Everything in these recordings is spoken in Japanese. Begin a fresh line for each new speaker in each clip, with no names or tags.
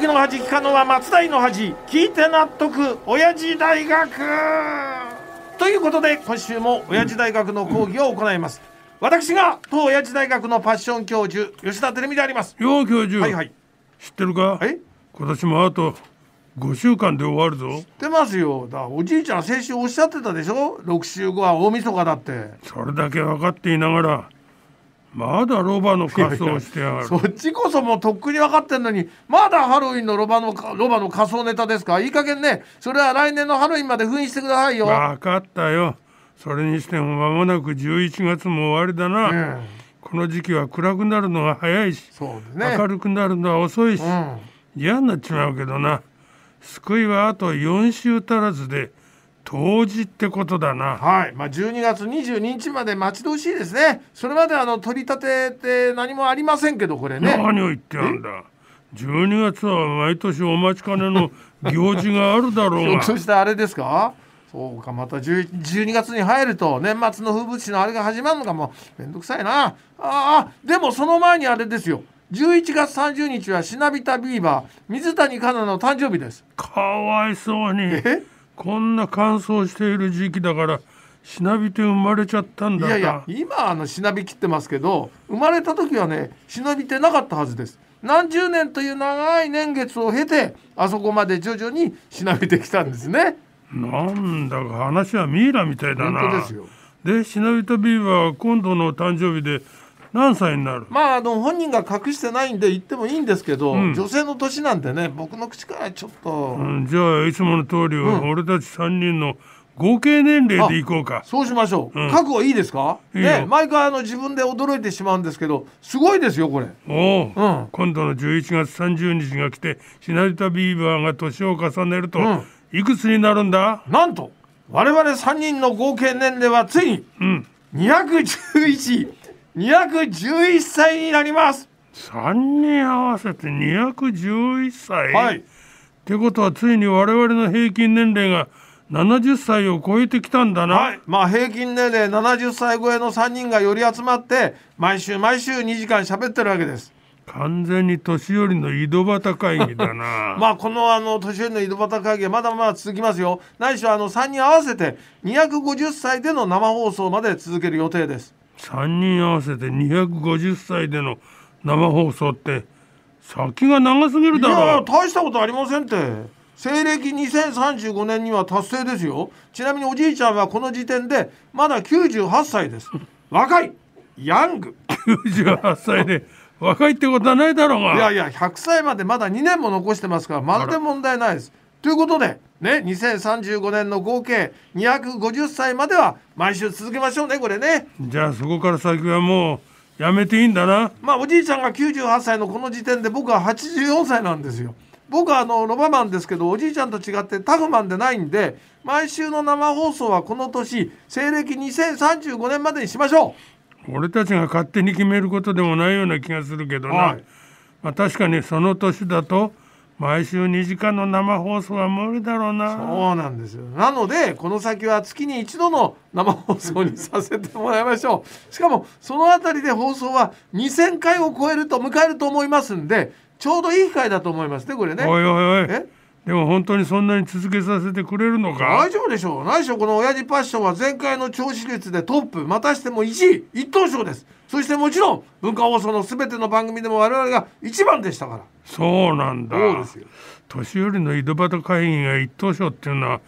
時の恥聞かのは松代の恥聞いて納得親父大学。ということで今週も親父大学の講義を行います。私が当親父大学のパッション教授吉田照美であります。
よう教授、
はいはい。
知ってるか？
え
今年もあと5週間で終わるぞ。
知ってますよ。だおじいちゃん先週おっしゃってたでしょ？6週後は大晦日だって。
それだけ分かっていながらまだロバの仮装をしてやがる
そっちこそもうとっくに分かってんのにまだハロウィンのロバのロバの仮装ネタですか？いい加減ねそれは来年のハロウィンまで封印してくださいよ、
分かったよ。それにしても間もなく11月も終わりだな、
うん
この時期は暗くなるのが早いし、
ね。
明るくなるのは遅いし、
うん。
嫌になっちまうけどな。救いはあと4週足らずで冬至ってことだな
はい、まあ、12月22日まで待ち遠しいですね。それまであの取り立てって何もありませんけど、これね。
何を言ってやんだ12月は毎年お待ちかねの 行事があるだろう
ひょ
が
っとしてあれですか？そうか、また10 12月に入ると年末の風物詩のあれが始まるのかもめんどくさいな。ああ、でもその前にあれですよ。11月30日はシナビタビーバー水谷香奈の誕生日です。
かわいそうに
え？
こんな乾燥している時期だからしなびて生まれちゃったんだか
いやいや、今あのしなびきってますけど、生まれた時はね、しなびてなかったはずです。何十年という長い年月を経て、あそこまで徐々にしなびてきたんですね。
なんだか話はミイラみたいだな
本当ですよ。
でシナビタビーバーは今度の誕生日で何歳になる？
まああの本人が隠してないんで言ってもいいんですけど、
うん。
女性の年なんてね僕の口からちょっと、
うん、じゃあいつもの通り、
ん。
俺たち3人の合計年齢でいこうか。
そうしましょう、
うん。
覚悟いいですか？
い
ね毎回あの自分で驚いてしまうんですけどすごいですよこれ。
おう、
うん。
今度の11月30日が来てシナビタビーバーが年を重ねると、
うん。
いくつになるんだ？
なんと我々3人の合計年齢はついに
うん
2121歳になります。
3人合わせて211歳、
はい。
ってことはついに我々の平均年齢が70歳を超えてきたんだな、
はい。まあ平均年齢70歳超えの3人が寄り集まって毎週毎週2時間喋ってるわけです。
完全に年寄りの井戸端会議だな。
まあこのあの年寄りの井戸端会議はまだまだ続きますよ。ないしはあの3人合わせて250歳での生放送まで続ける予定です
3人合わせて250歳での生放送って先が長すぎる
いや
だろ
大したことありませんって。西暦2035年には達成ですよ。ちなみにおじいちゃんはこの時点でまだ98歳です。若い。ヤング。
98歳で若いってことはないだろうが。
いやいや100歳までまだ2年も残してますからまるで問題ないですということでね2035年の合計250歳までは毎週続けましょうねこれね。
じゃあそこから先はもうやめていいんだな。
まあおじいちゃんが98歳のこの時点で僕は84歳なんですよ。僕はあのロバマンですけどおじいちゃんと違ってタフマンでないんで毎週の生放送はこの年西暦2035年までにしましょ
俺たちが勝手に決めることでもないような気がするけどな、
はい。
まあ、確かにその年だと毎週2時間の生放送は無理だろう
う
な。
そうなんですよ。なのでこの先は月に一度の生放送にさせてもらいましょう。しかもそのあたりで放送は2000回を超えると迎えると思いますんでちょうどいい機会だと思いますねこれね。
おいおいおい。
え？
でも本当にそんなに続けさせてくれるのか？
大丈夫でしょう。何しろこの親父パッションは前回の聴取率でトップ。またしても1位。一等賞です。そしてもちろん文化放送の全ての番組でも我々が一番でしたから。
そうなんだ。
そうですよ。
年寄りの井戸端会議が一等賞っていうのは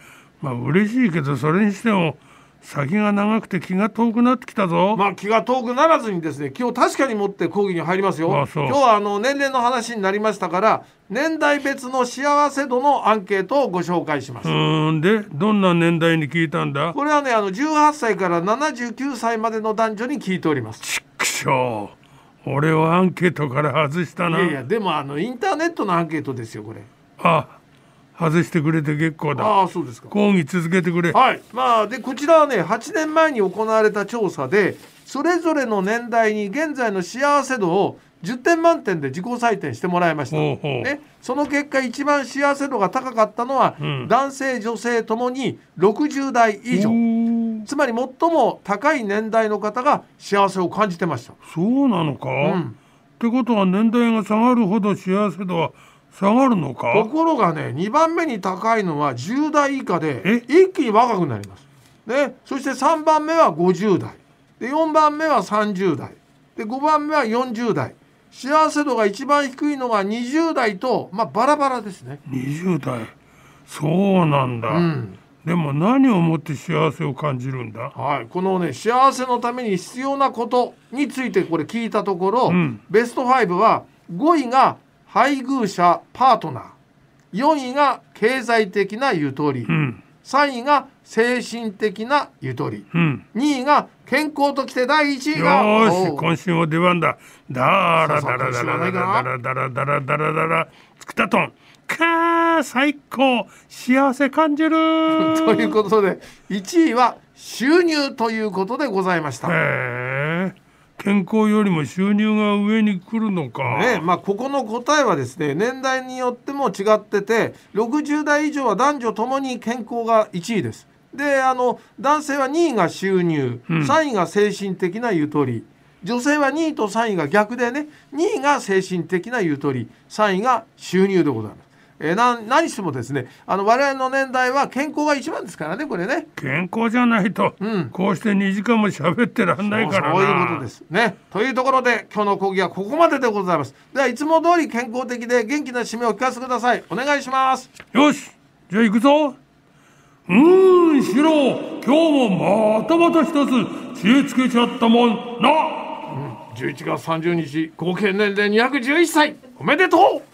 まあ嬉しいけどそれにしても先が長くて気が遠くなってきたぞ、
まあ気が遠くならずにですね今日確かに持って講義に入りますよ。今日はあの年齢の話になりましたから年代別の幸せ度のアンケートをご紹介します。
うーんでどんな年代に聞いたんだ？
これはねあの18歳から79歳までの男女に聞いております。
ちくしょう。俺をアンケートから外したな。
いやいやでもあのインターネットのアンケートですよこれ。
あ外してくれて結構だ。
ああそうですか。
講義続けてくれ。
はい、まあでこちらはね8年前に行われた調査でそれぞれの年代に現在の幸せ度を10点満点で自己採点してもらいました、ね、その結果一番幸せ度が高かったのは、
うん。
男性女性ともに60代以上。つまり最も高い年代の方が幸せを感じてました、
そうなのか、
うん。
ってことは年代が下がるほど幸せ度は下がるのか？
ところがね2番目に高いのは10代以下で
え？
一気に若くなります。でそして3番目は50代。で4番目は30代。で5番目は40代。幸せ度が一番低いのが20代と、まあ、バラバラですね。
20代。そうなんだ、
うん。
でも何をもって幸せを感じるんだ？
はい、このね幸せのために必要なことについてこれ聞いたところ、
うん。
ベスト5は5位が配偶者パートナー。4位が経済的なゆとり、
うん。
3位が精神的なゆとり。
うん。
2位が健康ときて第1位
よ
が
ーし今週も出番だ。だらだらだらだらだらだらだらだらつくたとん。かー最高。幸せ感じる。
ということで1位は収入ということでございました。
健康よりも収入が上に来るのか、
ねまあ、ここの答えはですね年代によっても違ってて60代以上は男女ともに健康が1位です。であの男性は2位が収入、
うん
3位が精神的なゆとり女性は2位と3位が逆でね2位が精神的なゆとり3位が収入でございます。えー、な何してもですねあの我々の年代は健康が一番ですからねこれね。
健康じゃないと、
うん
こうして2時間も喋ってらんないからな
そういうことですね。というところで今日の講義はここまででございます。ではいつも通り健康的で元気な締めを聞かせてください。お願いします。
よしじゃあ行くぞうーんシロ今日もまたまた一つ知恵つけちゃったもんな
11月30日合計年齢211歳おめでとう